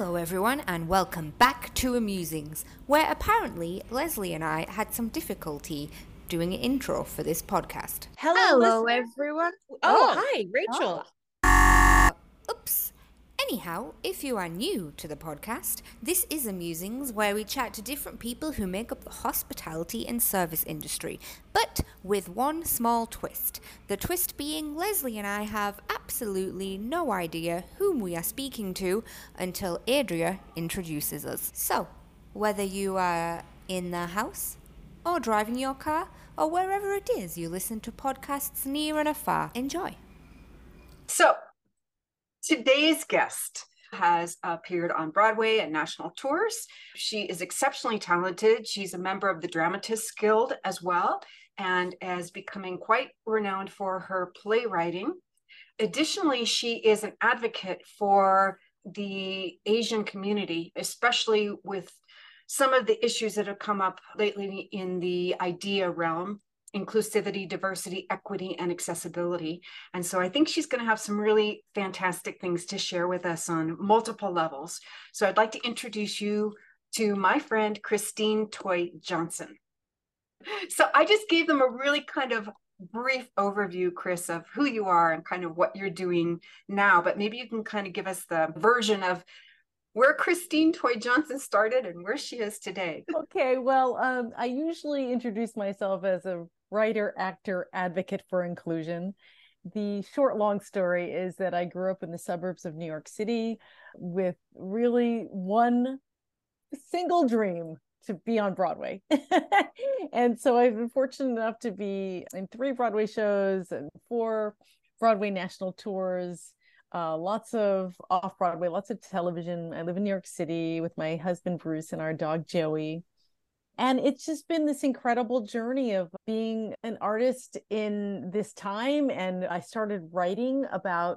Hello, everyone, and welcome back to Amusings, where apparently Leslie and I had some difficulty doing an intro for this podcast. Hello, Hello, everyone. Oh, Oh, hi, Rachel. Oh. Oops. Anyhow, if you are new to the podcast, this is Amusings, where we chat to different people who make up the hospitality and service industry, but with one small twist. The twist being Leslie and I have absolutely no idea whom we are speaking to until Adrea introduces us. So, whether you are in the house, or driving your car, or wherever it is you listen to podcasts near and afar, enjoy. So, today's guest has appeared on Broadway and national tours. She is exceptionally talented. She's a member of the Dramatists Guild as well and is becoming quite renowned for her playwriting. Additionally, she is an advocate for the Asian community, especially with some of the issues that have come up lately in the idea realm inclusivity, diversity, equity, and accessibility. And so I think she's going to have some really fantastic things to share with us on multiple levels. So I'd like to introduce you to my friend Christine Toy Johnson. So I just gave them a really kind of brief overview, Chris, of who you are and kind of what you're doing now. But maybe you can kind of give us the version of where Christine Toy Johnson started and where she is today. Okay, well, um, I usually introduce myself as a writer, actor, advocate for inclusion. The short, long story is that I grew up in the suburbs of New York City with really one single dream to be on Broadway. and so I've been fortunate enough to be in three Broadway shows and four Broadway national tours uh, lots of off Broadway, lots of television. I live in New York City with my husband Bruce and our dog Joey. And it's just been this incredible journey of being an artist in this time. And I started writing about,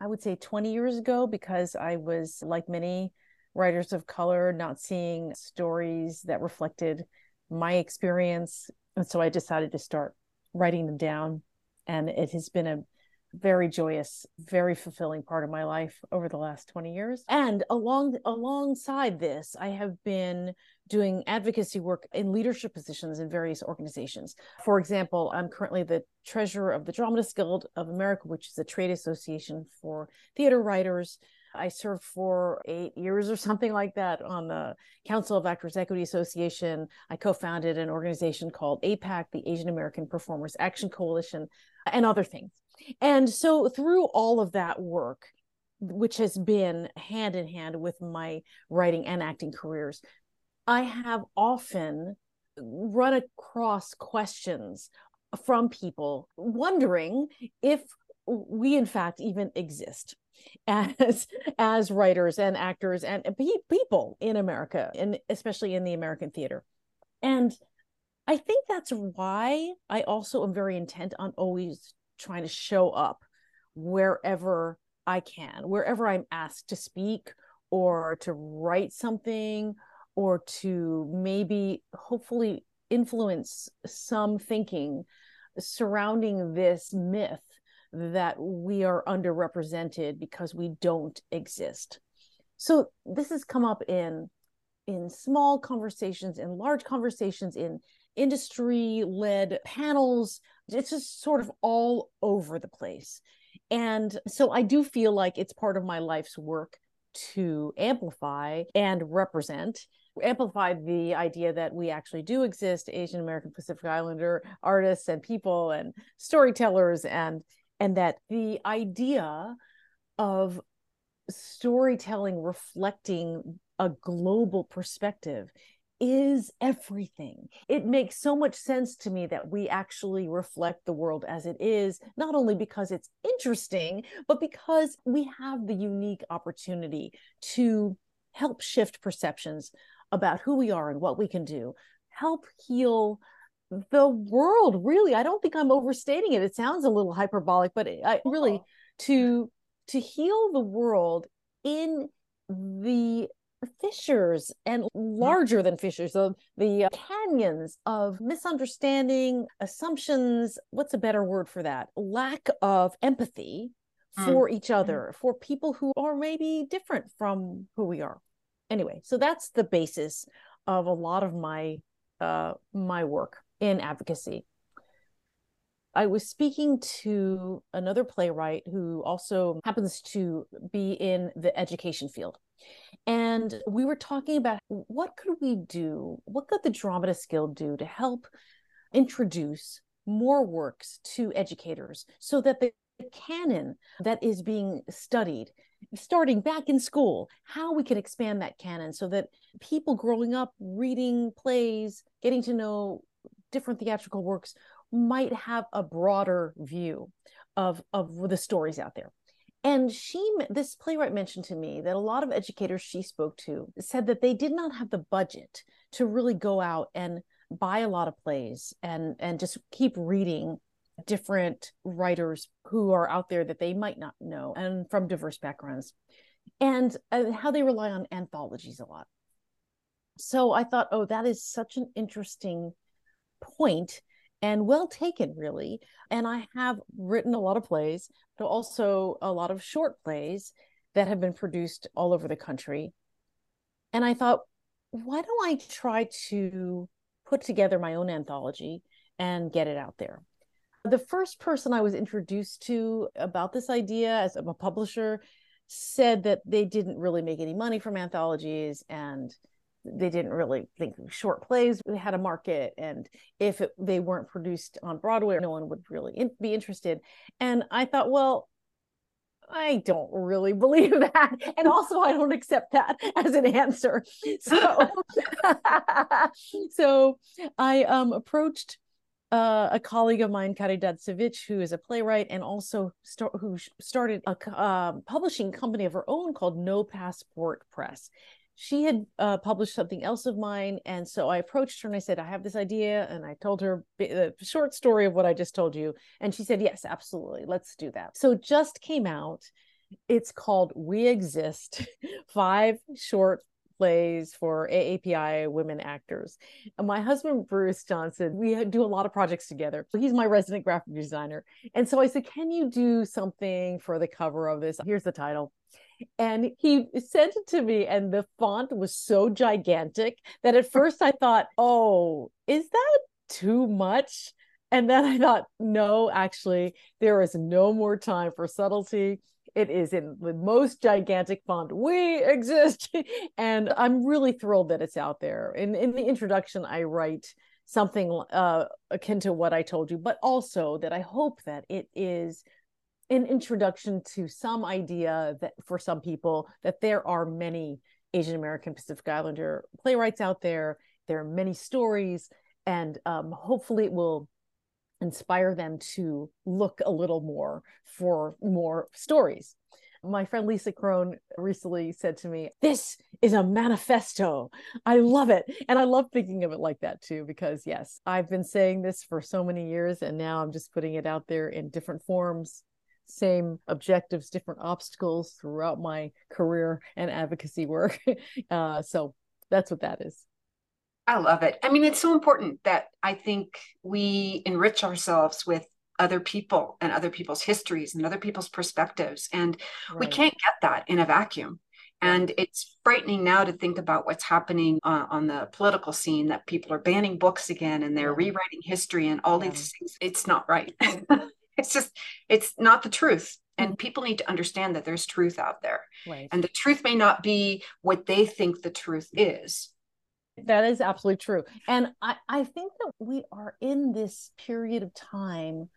I would say, 20 years ago because I was, like many writers of color, not seeing stories that reflected my experience. And so I decided to start writing them down. And it has been a very joyous very fulfilling part of my life over the last 20 years and along alongside this i have been doing advocacy work in leadership positions in various organizations for example i'm currently the treasurer of the dramatists guild of america which is a trade association for theater writers I served for eight years or something like that on the Council of Actors Equity Association. I co founded an organization called APAC, the Asian American Performers Action Coalition, and other things. And so through all of that work, which has been hand in hand with my writing and acting careers, I have often run across questions from people wondering if we in fact even exist as as writers and actors and people in America and especially in the American theater. And I think that's why I also am very intent on always trying to show up wherever I can, wherever I'm asked to speak or to write something or to maybe hopefully influence some thinking surrounding this myth that we are underrepresented because we don't exist. So this has come up in in small conversations, in large conversations, in industry led panels. It's just sort of all over the place. And so I do feel like it's part of my life's work to amplify and represent amplify the idea that we actually do exist asian american pacific islander artists and people and storytellers and and that the idea of storytelling reflecting a global perspective is everything. It makes so much sense to me that we actually reflect the world as it is, not only because it's interesting, but because we have the unique opportunity to help shift perceptions about who we are and what we can do, help heal the world really. I don't think i'm overstating it. It sounds a little hyperbolic but i really to to heal the world in the fissures and larger than fissures of the canyons of misunderstanding assumptions what's a better word for that lack of empathy for mm. each other, mm. for people who are maybe different from who we are. Anyway, so that's the basis of a lot of my uh, my work in advocacy. I was speaking to another playwright who also happens to be in the education field. And we were talking about what could we do? What could the Dramatist Guild do to help introduce more works to educators so that the canon that is being studied starting back in school how we can expand that canon so that people growing up reading plays getting to know different theatrical works might have a broader view of of the stories out there and she this playwright mentioned to me that a lot of educators she spoke to said that they did not have the budget to really go out and buy a lot of plays and and just keep reading different writers who are out there that they might not know and from diverse backgrounds and, and how they rely on anthologies a lot. So i thought oh that is such an interesting point and well taken really. And i have written a lot of plays but also a lot of short plays that have been produced all over the country. And i thought why don't i try to put together my own anthology and get it out there? The first person I was introduced to about this idea as a publisher said that they didn't really make any money from anthologies and they didn't really think short plays had a market and if it, they weren't produced on broadway no one would really in, be interested and i thought well I don't really believe that. And also I don't accept that as an answer. So so I um approached uh, a colleague of mine, Caridad Svich, who is a playwright and also start, who started a uh, publishing company of her own called No Passport Press. She had uh, published something else of mine, and so I approached her and I said, "I have this idea," and I told her the short story of what I just told you, and she said, "Yes, absolutely, let's do that." So just came out. It's called We Exist: Five Short plays for AAPI women actors. And my husband, Bruce Johnson, we do a lot of projects together. So he's my resident graphic designer. And so I said, Can you do something for the cover of this? Here's the title. And he sent it to me, and the font was so gigantic that at first I thought, Oh, is that too much? And then I thought, no, actually, there is no more time for subtlety. It is in the most gigantic font. We exist. and I'm really thrilled that it's out there. In in the introduction, I write something uh, akin to what I told you, but also that I hope that it is an introduction to some idea that for some people that there are many Asian American Pacific Islander playwrights out there. There are many stories, and um, hopefully it will inspire them to look a little more for more stories. My friend Lisa Crone recently said to me, This is a manifesto. I love it. And I love thinking of it like that too, because yes, I've been saying this for so many years, and now I'm just putting it out there in different forms, same objectives, different obstacles throughout my career and advocacy work. Uh, so that's what that is. I love it. I mean, it's so important that I think we enrich ourselves with other people and other people's histories and other people's perspectives. And right. we can't get that in a vacuum. And it's frightening now to think about what's happening uh, on the political scene that people are banning books again and they're yeah. rewriting history and all yeah. these things. It's not right. it's just, it's not the truth. And mm-hmm. people need to understand that there's truth out there. Right. And the truth may not be what they think the truth is that is absolutely true. And I, I think that we are in this period of time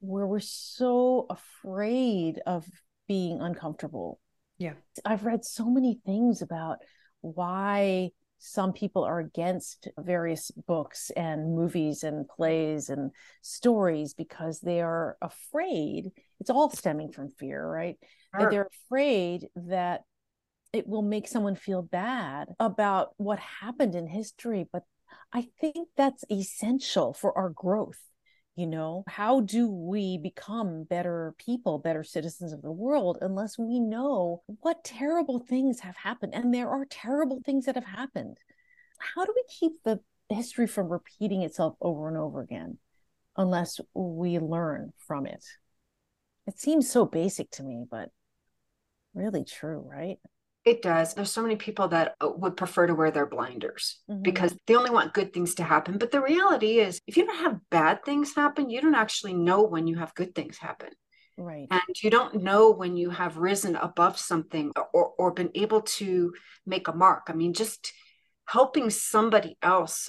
where we're so afraid of being uncomfortable. Yeah. I've read so many things about why some people are against various books and movies and plays and stories because they are afraid. It's all stemming from fear, right? Sure. That they're afraid that it will make someone feel bad about what happened in history but i think that's essential for our growth you know how do we become better people better citizens of the world unless we know what terrible things have happened? And there are terrible things that have happened. How do we keep the history from repeating itself over and over again unless we learn from it? It seems so basic to me, but really true, right? It does. There's so many people that uh, would prefer to wear their blinders mm-hmm. because they only want good things to happen. But the reality is, if you don't have bad things happen, you don't actually know when you have good things happen. Right. And you don't know when you have risen above something or, or been able to make a mark. I mean, just helping somebody else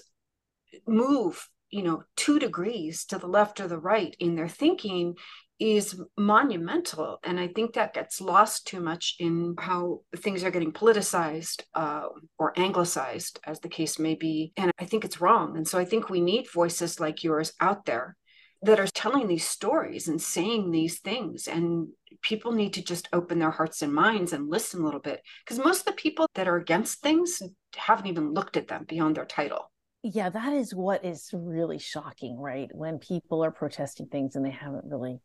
move, you know, two degrees to the left or the right in their thinking is monumental. And I think that gets lost too much in how things are getting politicized uh, or anglicized, as the case may be. And I think it's wrong. And so I think we need voices like yours out there that are telling these stories and saying these things. And people need to just open their hearts and minds and listen a little bit. Because most of the people that are against things haven't even looked at them beyond their title. Yeah, that is what is really shocking, right? When people are protesting things and they haven't really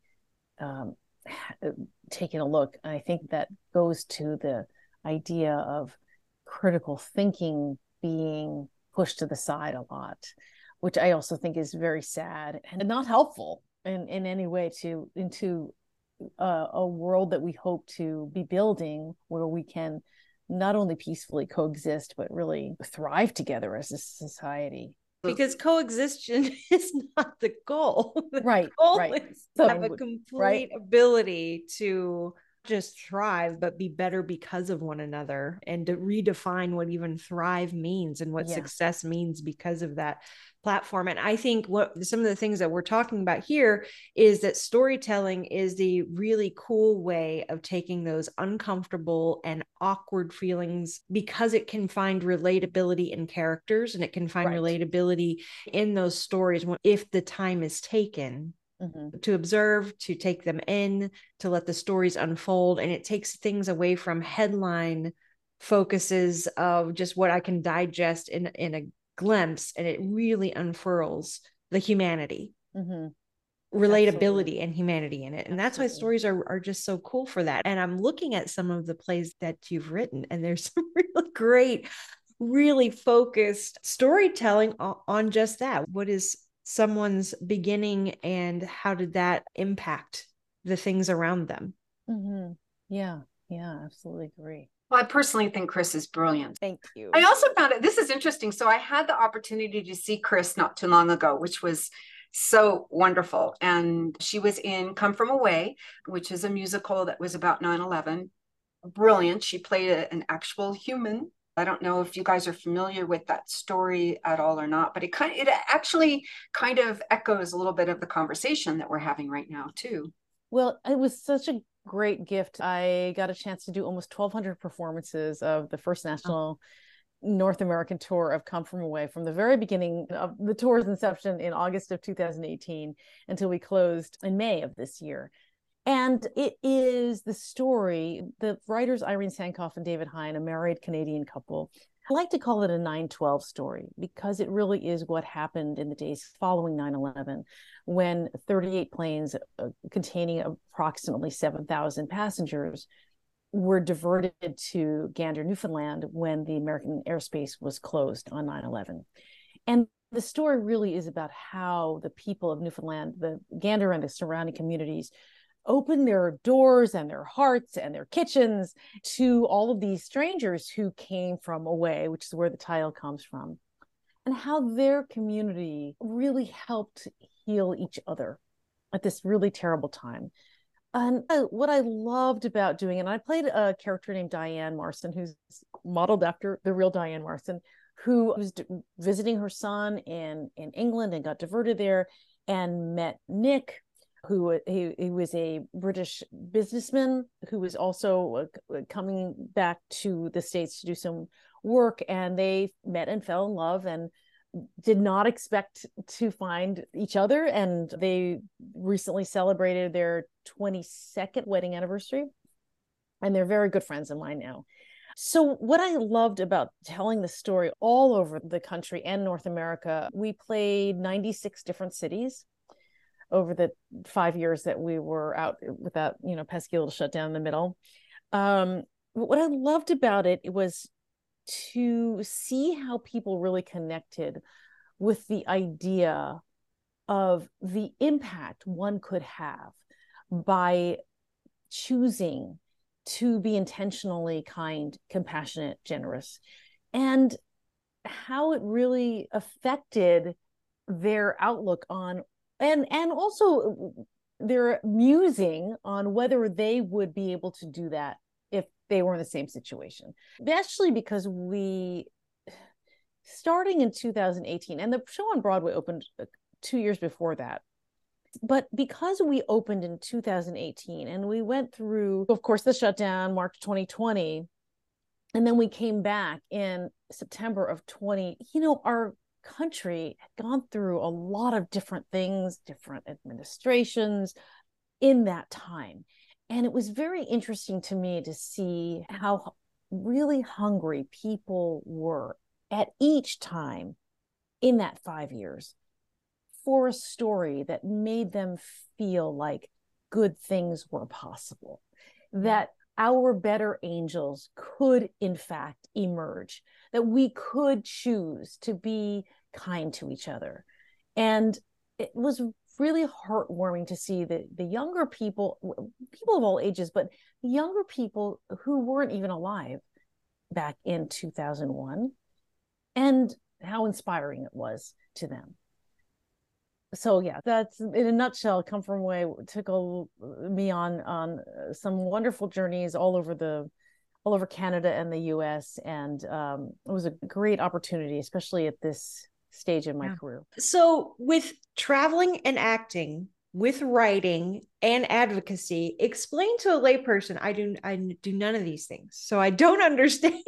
um, a look. And I think that goes to the idea of critical thinking being pushed to the side a lot which I also think is very sad and not helpful in, in any way to into a, a world that we hope to be building where we can not only peacefully coexist but really thrive together as a society because coexistence is not the goal. The right. Goal right. is to have a complete right? ability to just thrive but be better because of one another and to redefine what even thrive means and what yeah. success means because of that platform and i think what some of the things that we're talking about here is that storytelling is the really cool way of taking those uncomfortable and awkward feelings because it can find relatability in characters and it can find right. relatability in those stories if the time is taken mm-hmm. to observe, to take them in, to let the stories unfold. And it takes things away from headline focuses of just what I can digest in, in a glimpse, and it really unfurls the humanity. Mm-hmm relatability Absolutely. and humanity in it. And that's why stories are, are just so cool for that. And I'm looking at some of the plays that you've written, and there's some really great, really focused storytelling on, on just that. What is someone's beginning and how did that impact the things around them mm-hmm. yeah yeah absolutely agree well, I personally think Chris is brilliant. Thank you. I also found it, this is interesting. So I had the opportunity to see Chris not too long ago, which was so wonderful. And she was in Come From Away, which is a musical that was about 9 11. Brilliant. She played a, an actual human I don't know if you guys are familiar with that story at all or not, but it kind of, it actually kind of echoes a little bit of the conversation that we're having right now too. Well, it was such a great gift. I got a chance to do almost 1200 performances of the first oh. national oh. North American tour of Come From Away from the very beginning of the tour's inception in August of 2018 until we closed in May of this year. And it is the story, the writers Irene Sankoff and David Hein, a married Canadian couple. I like to call it a 9-12 story because it really is what happened in the days following 9 11 when 38 planes uh, containing approximately 7,000 passengers were diverted to Gander, Newfoundland when the American airspace was closed on 9 11. And the story really is about how the people of Newfoundland, the Gander and the surrounding communities, open their doors and their hearts and their kitchens to all of these strangers who came from away, which is where the title comes from, and how their community really helped heal each other at this really terrible time. And uh, what I loved about doing, and I played a character named Diane Marson, who's modeled after the real Diane Marson, who was visiting her son in in England and got diverted there, and met Nick, who he, he was a British businessman who was also uh, uh, coming back to the states to do some work, and they met and fell in love and did not expect to find each other. And they recently celebrated their 22nd wedding anniversary, and they're very good friends of mine now. So, what I loved about telling the story all over the country and North America, we played 96 different cities over the five years that we were out with that, you know, pesky little shutdown in the middle. Um, what I loved about it, it was to see how people really connected with the idea of the impact one could have by choosing to be intentionally kind, compassionate, generous, and how it really affected their outlook on and and also they're musing on whether they would be able to do that if they were in the same situation. Especially because we starting in 2018 and the show on Broadway opened uh, 2 years before that but because we opened in 2018 and we went through of course the shutdown march 2020 and then we came back in september of 20 you know our country had gone through a lot of different things different administrations in that time. And it was very interesting to me to see how really hungry people were at each time in that five years for a story that made them feel like good things were possible, that our better angels could, in fact, emerge, that we could choose to be kind to each other. And it was really heartwarming to see that the younger people, people of all ages, but younger people who weren't even alive back in 2001, and how inspiring it was to them so yeah that's in a nutshell come from way took a, me on on uh, some wonderful journeys all over the all over canada and the us and um, it was a great opportunity especially at this stage in my yeah. career. So with traveling and acting with writing and advocacy explain to a layperson i do i do none of these things so i don't understand.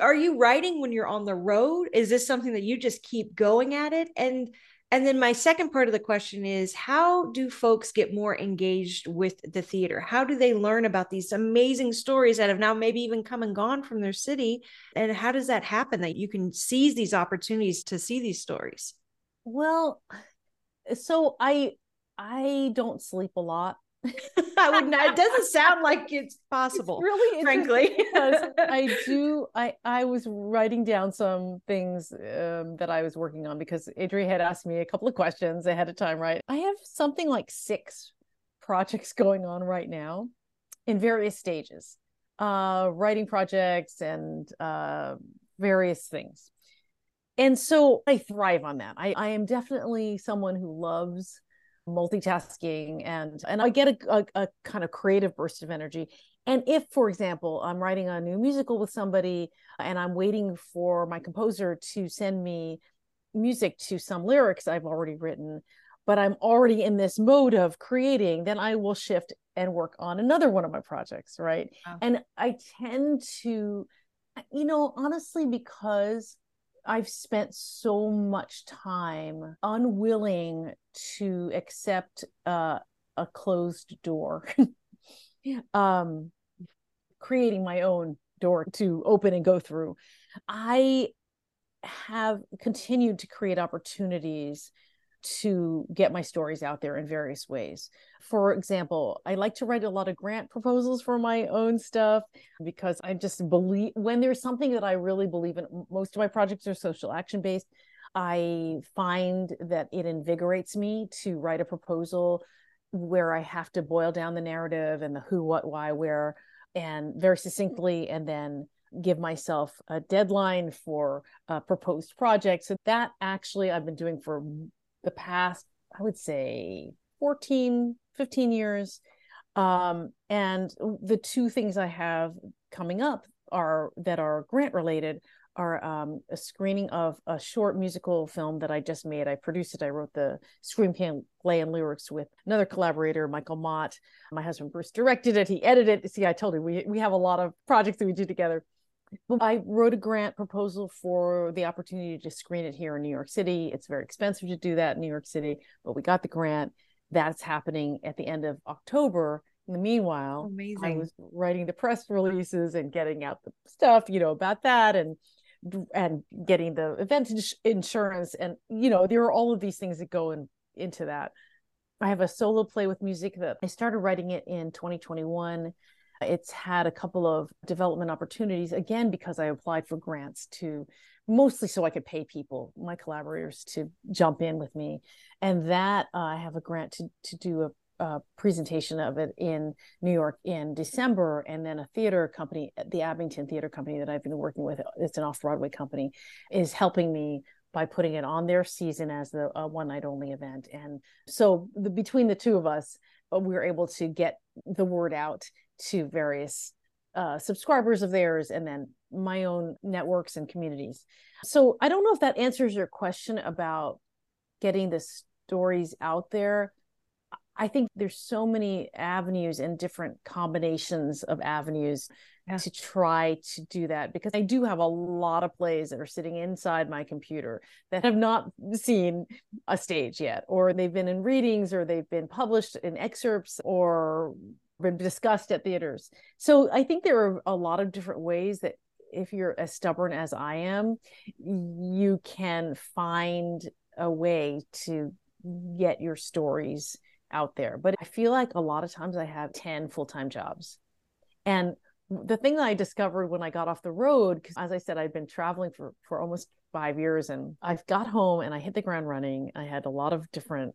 Are you writing when you're on the road? Is this something that you just keep going at it? And and then my second part of the question is how do folks get more engaged with the theater? How do they learn about these amazing stories that have now maybe even come and gone from their city? And how does that happen that you can seize these opportunities to see these stories? Well, so I I don't sleep a lot. I would not. It doesn't sound like it's possible. It's really, frankly, I do. I I was writing down some things um, that I was working on because Adrea had asked me a couple of questions ahead of time. Right, I have something like six projects going on right now in various stages, uh, writing projects and uh, various things. And so I thrive on that. I, I am definitely someone who loves multitasking and and I get a, a, a kind of creative burst of energy. And if, for example, I'm writing a new musical with somebody and I'm waiting for my composer to send me music to some lyrics I've already written, but I'm already in this mode of creating, then I will shift and work on another one of my projects, right? Wow. And I tend to, you know, honestly, because I've spent so much time unwilling to accept uh, a closed door, um, creating my own door to open and go through. I have continued to create opportunities to get my stories out there in various ways. For example, I like to write a lot of grant proposals for my own stuff because I just believe when there's something that I really believe in, most of my projects are social action based. I find that it invigorates me to write a proposal where I have to boil down the narrative and the who, what, why, where, and very succinctly, and then give myself a deadline for a proposed project. So that actually I've been doing for the past, I would say 14, 15 years. Um, and the two things I have coming up are that are grant related are um, a screening of a short musical film that I just made. I produced it. I wrote the screenplay and lyrics with another collaborator, Michael Mott. My husband Bruce directed it. He edited it. See, I told you we we have a lot of projects that we do together. I wrote a grant proposal for the opportunity to screen it here in New York City. It's very expensive to do that in New York City, but we got the grant. That's happening at the end of October. In the meanwhile, Amazing. I was writing the press releases and getting out the stuff, you know, about that and and getting the event insurance and you know there are all of these things that go in, into that. I have a solo play with music that I started writing it in 2021 it's had a couple of development opportunities, again, because I applied for grants to mostly so I could pay people, my collaborators, to jump in with me. And that uh, I have a grant to, to do a, presentation of it in New York in December, and then a theater company, the Abingdon Theater Company that I've been working with, it's an off Broadway company, is helping me by putting it on their season as the uh, one night only event. And so the, between the two of us, uh, we were able to get the word out to various uh, subscribers of theirs and then my own networks and communities. So I don't know if that answers your question about getting the stories out there. I think there's so many avenues and different combinations of avenues yeah. to try to do that because I do have a lot of plays that are sitting inside my computer that have not seen a stage yet, or they've been in readings, or they've been published in excerpts, or been discussed at theaters. So I think there are a lot of different ways that if you're as stubborn as I am, you can find a way to get your stories out there. But I feel like a lot of times I have 10 full time jobs. And the thing that I discovered when I got off the road, because as I said, I'd been traveling for, for almost five years and I've got home and I hit the ground running. I had a lot of different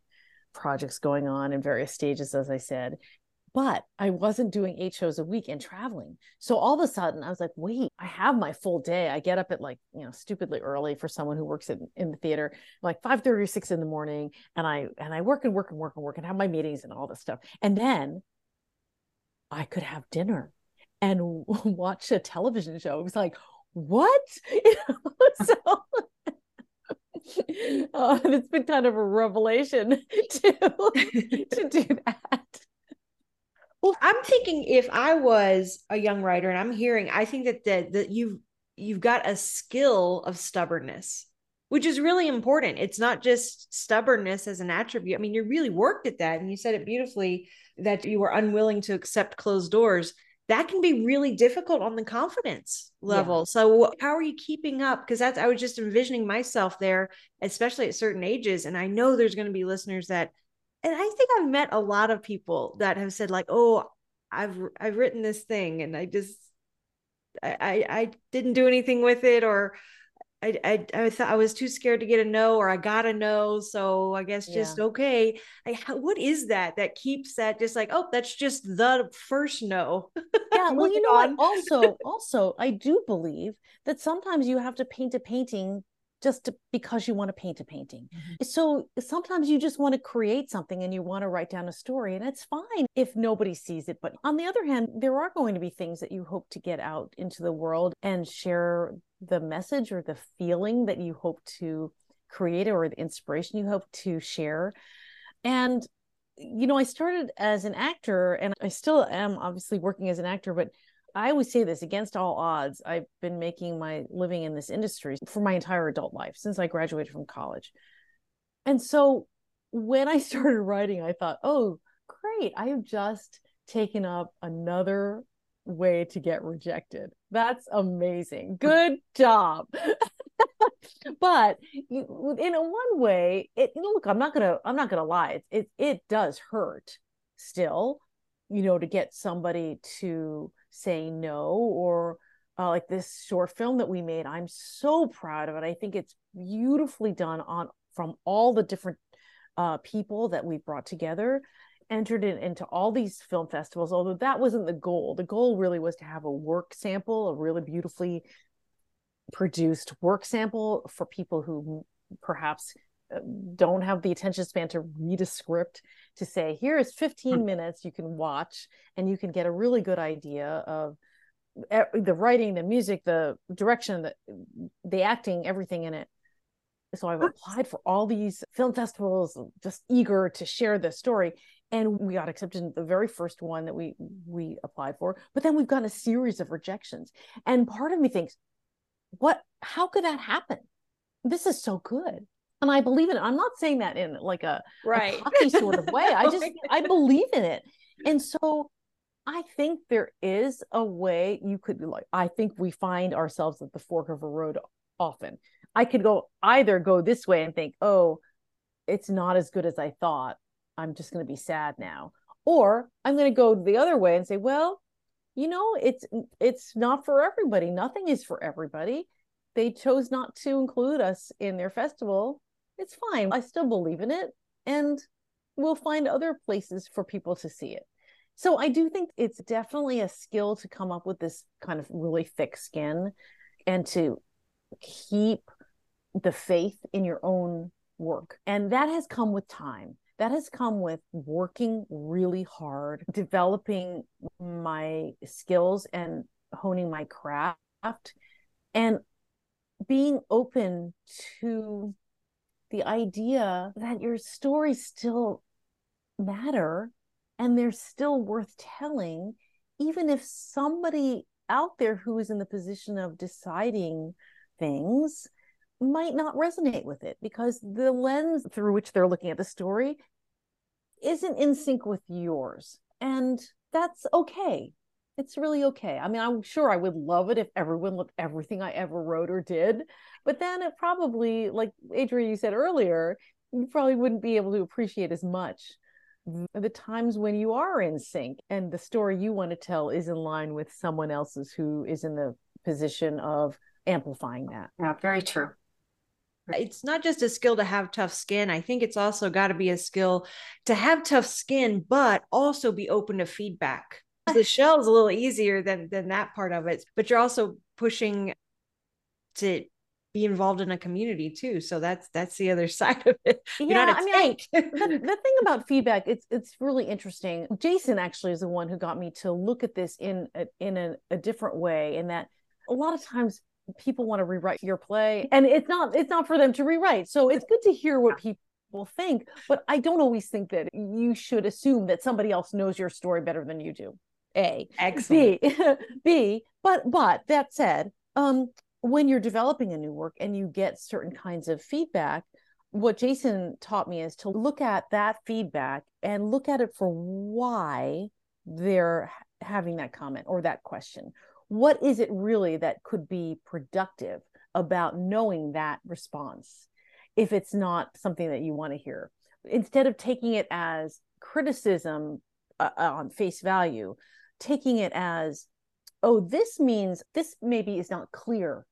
projects going on in various stages, as I said but I wasn't doing eight shows a week and traveling. So all of a sudden I was like, wait, I have my full day. I get up at like, you know, stupidly early for someone who works in, in the theater, like 5 30 or 6 in the morning. And I and I work and work and work and work and have my meetings and all this stuff. And then I could have dinner and watch a television show. It was like, what? So uh, it's been kind of a revelation to to do that. Well, I'm thinking if I was a young writer and I'm hearing, I think that that, that you've you've got a skill of stubbornness, which is really important. It's not just stubbornness as an attribute. I mean, you really worked at that, and you said it beautifully that you were unwilling to accept closed doors. That can be really difficult on the confidence level. Yeah. So, how are you keeping up? Because that's I was just envisioning myself there, especially at certain ages, and I know there's going to be listeners that and I think I've met a lot of people that have said like, "Oh, I've I've written this thing and I just I I, I didn't do anything with it or I, I I thought I was too scared to get a no or I got a no so I guess just yeah. okay I, what is that that keeps that just like oh that's just the first no. Yeah well you know what? also also I do believe that sometimes you have to paint a painting just to, because you want to paint a painting. Mm-hmm. So sometimes you just want to create something and you want to write down a story, and it's fine if nobody sees it. But on the other hand, there are going to be things that you hope to get out into the world and share the message or the feeling that you hope to create or the inspiration you hope to share. And you know, I started as an actor and I still am obviously working as an actor, but I always say this against all odds. I've been making my living in this industry for my entire adult life since I graduated from college. And so when I started writing, I thought, oh, great. I have just taken up another way to get rejected. That's amazing. Hmm. Good job. but in a one way, it look, I'm not gonna, I'm not gonna lie. It, it it does hurt still, you know, to get somebody to say no or uh, like this short film that we made i'm so proud of it. I think it's beautifully done on from all the different uh, people that we brought together entered it into all these film festivals although that wasn't the goal. The goal really was to have a work sample a really beautifully produced work sample for people who perhaps don't have the attention span to read a script to say here is 15 hmm. minutes you can watch and you can get a really good idea of the writing the music the direction the the acting everything in it. So i've applied for all these film festivals just eager to share this story and we got accepted in the very first one that we we applied for but then we've got a series of rejections. And part of me thinks what how could that happen? This is so good and I believe in it. I'm not saying that in like a, right. a sort of way. I just I believe in it. And so I think there is a way you could like I think we find ourselves at the fork of a road often. I could go either go this way and think, "Oh, it's not as good as I thought. I'm just going to be sad now." Or I'm going to go the other way and say, "Well, you know, it's it's not for everybody. Nothing is for everybody. They chose not to include us in their festival it's fine. I still believe in it. And we'll find other places for people to see it. So I do think it's definitely a skill to come up with this kind of really thick skin and to keep the faith in your own work. And that has come with time. That has come with working really hard, developing my skills and honing my craft and being open to the idea that your stories still matter and they're still worth telling, even if somebody out there who is in the position of deciding things might not resonate with it because the lens through which they're looking at the story isn't in sync with yours. And that's okay. It's really okay. I mean, I'm sure I would love it if everyone loved everything I ever wrote or did. But then it probably, like Adrea, you said earlier, you probably wouldn't be able to appreciate as much the times when you are in sync and the story you want to tell is in line with someone else's who is in the position of amplifying that. Yeah, very true. Uh, it's not just a skill to have tough skin. I think it's also got to be a skill to have tough skin, but also be open to feedback. The shell is a little easier than than that part of it, but you're also pushing to be involved in a community too. So that's that's the other side of it. You're yeah, I mean, the, the thing about feedback, it's it's really interesting. Jason actually is the one who got me to look at this in a, in a, a different way. In that, a lot of times people want to rewrite your play, and it's not it's not for them to rewrite. So it's good to hear what people think, but I don't always think that you should assume that somebody else knows your story better than you do. A. Excellent. B. B. But but that said, um, when you're developing a new work and you get certain kinds of feedback, what Jason taught me is to look at that feedback and look at it for why they're having that comment or that question. What is it really that could be productive about knowing that response if it's not something that you want to hear? Instead of taking it as criticism uh, on face value, taking it as oh, this means this maybe is not clear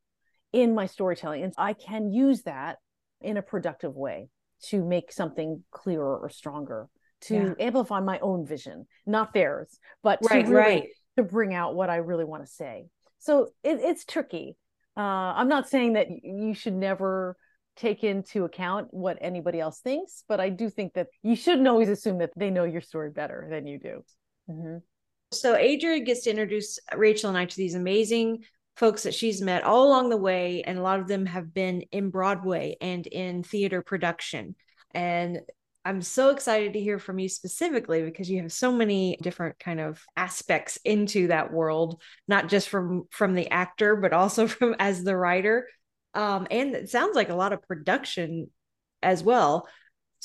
in my storytelling. And I can use that in a productive way to make something clearer or stronger, to yeah. amplify my own vision, not theirs, but right, to really, right. to bring out what I really want to say. So it, it's tricky. Uh, I'm not saying that you should never take into account what anybody else thinks, but I do think that you shouldn't always assume that they know your story better than you do. Mm-hmm. So Adrea gets to introduce Rachel and I to these amazing folks that she's met all along the way, and a lot of them have been in Broadway and in theater production. And I'm so excited to hear from you specifically because you have so many different kind of aspects into that world, not just from from the actor, but also from as the writer. Um, and it sounds like a lot of production as well.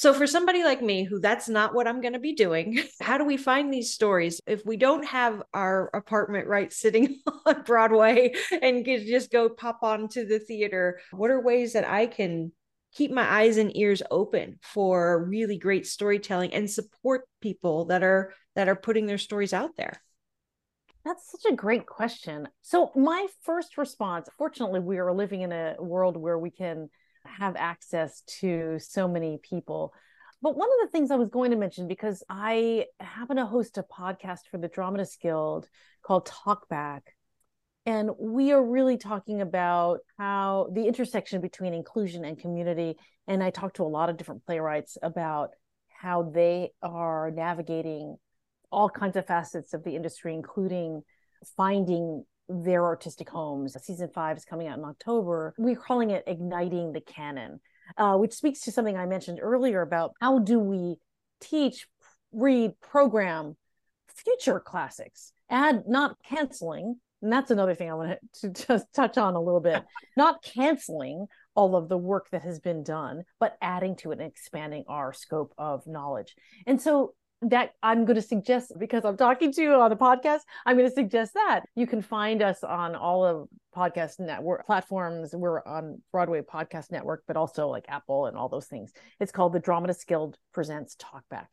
So, for somebody like me, who that's not what I'm going to be doing, how do we find these stories if we don't have our apartment right sitting on Broadway and can just go pop on to the theater? What are ways that I can keep my eyes and ears open for really great storytelling and support people that are that are putting their stories out there? That's such a great question. So, my first response, fortunately, we are living in a world where we can have access to so many people. But one of the things I was going to mention, because I happen to host a podcast for the Dramatists Guild called Talkback. And we are really talking about how the intersection between inclusion and community. And I talk to a lot of different playwrights about how they are navigating all kinds of facets of the industry, including finding their artistic homes. Season five is coming out in October. We're calling it Igniting the Canon, uh, which speaks to something I mentioned earlier about how do we teach, read, program future classics, add not canceling. And that's another thing I want to just touch on a little bit. Not canceling all of the work that has been done, but adding to it and expanding our scope of knowledge. And so that I'm going to suggest because I'm talking to you on the podcast, I'm going to suggest that you can find us on all of podcast network platforms. We're on Broadway Podcast Network, but also like Apple and all those things. It's called the Dramatists Guild Presents Talkback.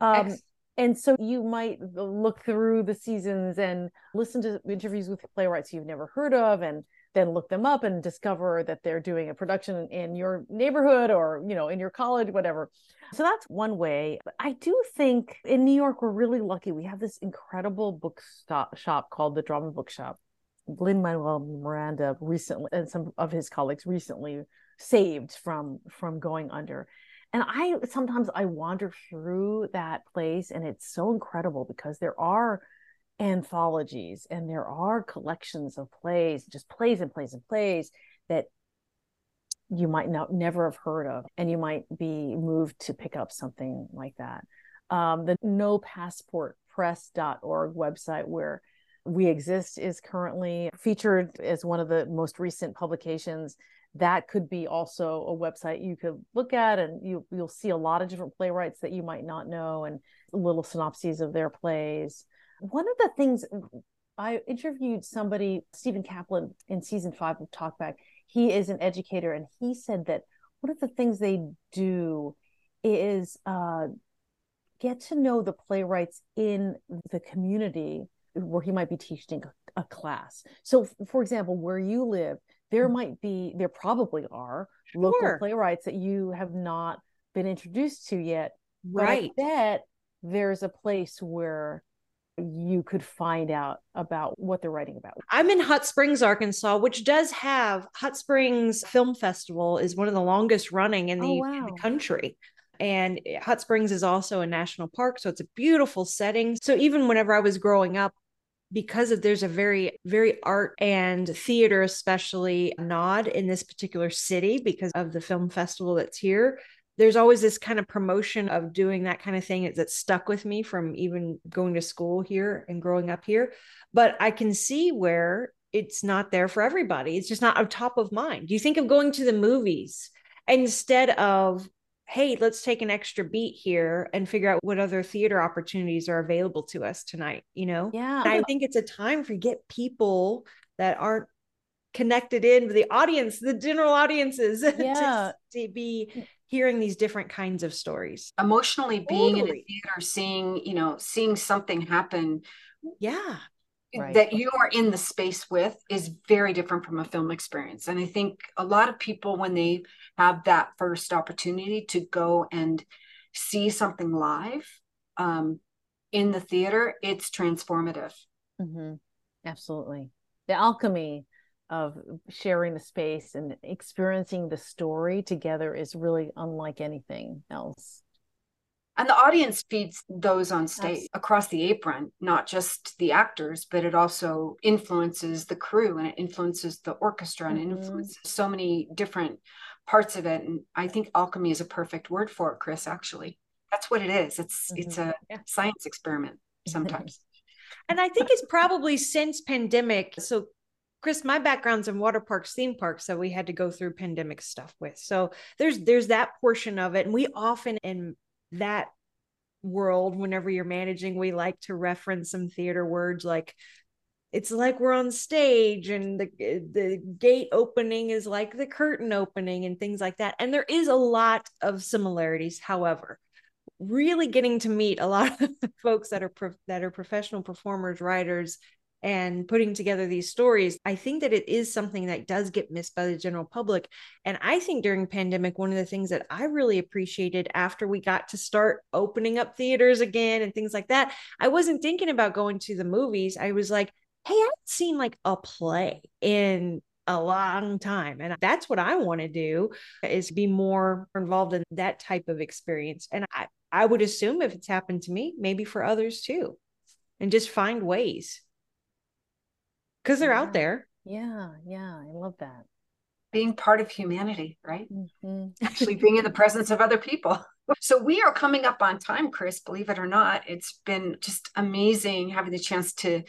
Um, and so you might look through the seasons and listen to interviews with playwrights you've never heard of and then look them up and discover that they're doing a production in your neighborhood or you know in your college whatever. So that's one way. I do think in new york we're really lucky. We have this incredible book shop called the drama bookshop. Lin-Manuel Miranda recently and some of his colleagues recently saved from from going under. And i sometimes i wander through that place and it's so incredible because there are anthologies and there are collections of plays just plays and plays and plays that you might not never have heard of and you might be moved to pick up something like that. Um, the no passport press.org website where we exist is currently featured as one of the most recent publications. That could be also a website you could look at and you you'll see a lot of different playwrights that you might not know and little synopses of their plays one of the things I interviewed somebody, Stephen Kaplan, in season five of Talkback. He is an educator, and he said that one of the things they do is uh, get to know the playwrights in the community where he might be teaching a, class. So, for example, where you live, there might be, there probably are sure. local playwrights that you have not been introduced to yet. Right. But I bet there's a place where you could find out about what they're writing about. I'm in Hot Springs, Arkansas, which does have Hot Springs Film Festival is one of the longest running in the, oh, wow. in the country. And Hot Springs is also a national park, so it's a beautiful setting. So even whenever I was growing up, because of there's a very very art and theater especially nod in this particular city because of the film festival that's here there's always this kind of promotion of doing that kind of thing that stuck with me from even going to school here and growing up here. But I can see where it's not there for everybody. It's just not on top of mind. You think of going to the movies instead of, hey, let's take an extra beat here and figure out what other theater opportunities are available to us tonight, you know? Yeah. And I think it's a time for get people that aren't connected in with the audience, the general audiences yeah. to, to be hearing these different kinds of stories emotionally being totally. in a theater seeing you know seeing something happen yeah right. that you are in the space with is very different from a film experience and i think a lot of people when they have that first opportunity to go and see something live um, in the theater it's transformative mm-hmm. absolutely the alchemy of sharing the space and experiencing the story together is really unlike anything else. And the audience feeds those on stage across the apron, not just the actors, but it also influences the crew and it influences the orchestra and mm-hmm. it influences so many different parts of it. And I think alchemy is a perfect word for it, Chris, actually. That's what it is. It's mm-hmm. it's a yeah. science experiment sometimes. and I think it's probably since pandemic. So Chris, my background's in water parks, theme parks, so we had to go through pandemic stuff with. So there's there's that portion of it, and we often in that world, whenever you're managing, we like to reference some theater words like it's like we're on stage and the the gate opening is like the curtain opening and things like that. And there is a lot of similarities, however really getting to meet a lot of folks that are pro- that are professional performers writers and putting together these stories i think that it is something that does get missed by the general public. And i think during pandemic one of the things that i really appreciated after we got to start opening up theaters again and things like that i wasn't thinking about going to the movies. I was like hey i've seen like a play in a long time. And that's what i want to do is be more involved in that type of experience. And i i would assume if it's happened to me maybe for others too and just find ways because they're yeah. out there. Yeah, yeah, I love that. Being part of humanity, right? Mm-hmm. Actually, being in the presence of other people. So we are coming up on time, Chris, believe it or not. It's been just amazing having the chance to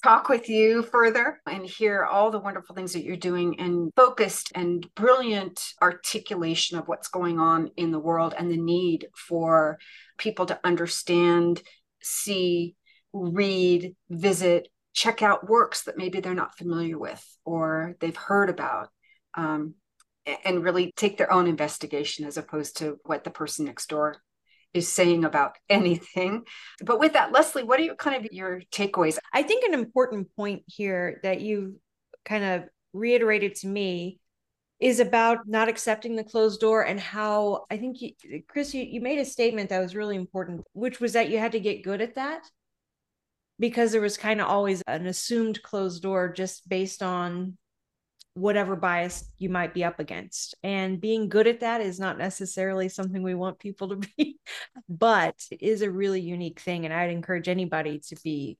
talk with you further and hear all the wonderful things that you're doing and focused and brilliant articulation of what's going on in the world and the need for people to understand, see, read, visit, check out works that maybe they're not familiar with or they've heard about um, and really take their own investigation as opposed to what the person next door is saying about anything. But with that, Leslie, what are your kind of your takeaways? I think an important point here that you've kind of reiterated to me is about not accepting the closed door and how I think you, Chris, you, you made a statement that was really important, which was that you had to get good at that because there was kind of always an assumed closed door just based on whatever bias you might be up against. And being good at that is not necessarily something we want people to be, but it is a really unique thing. And I'd encourage anybody to be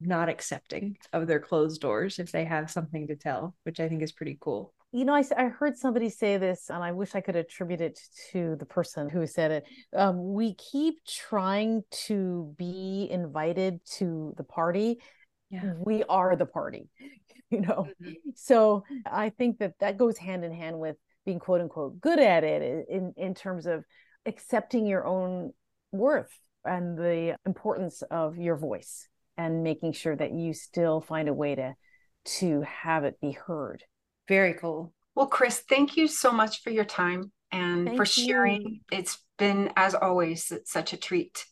not accepting of their closed doors if they have something to tell, which I think is pretty cool. You know, I, I heard somebody say this, and I wish I could attribute it to the person who said it. Um, we keep trying to be invited to the party. Yeah. We are the party, you know. Mm-hmm. So I think that that goes hand in hand with being quote unquote good at it in in terms of accepting your own worth and the importance of your voice and making sure that you still find a way to to have it be heard very cool. Well chris thank you so much for your time and thank for sharing. You. it's been as always such a treat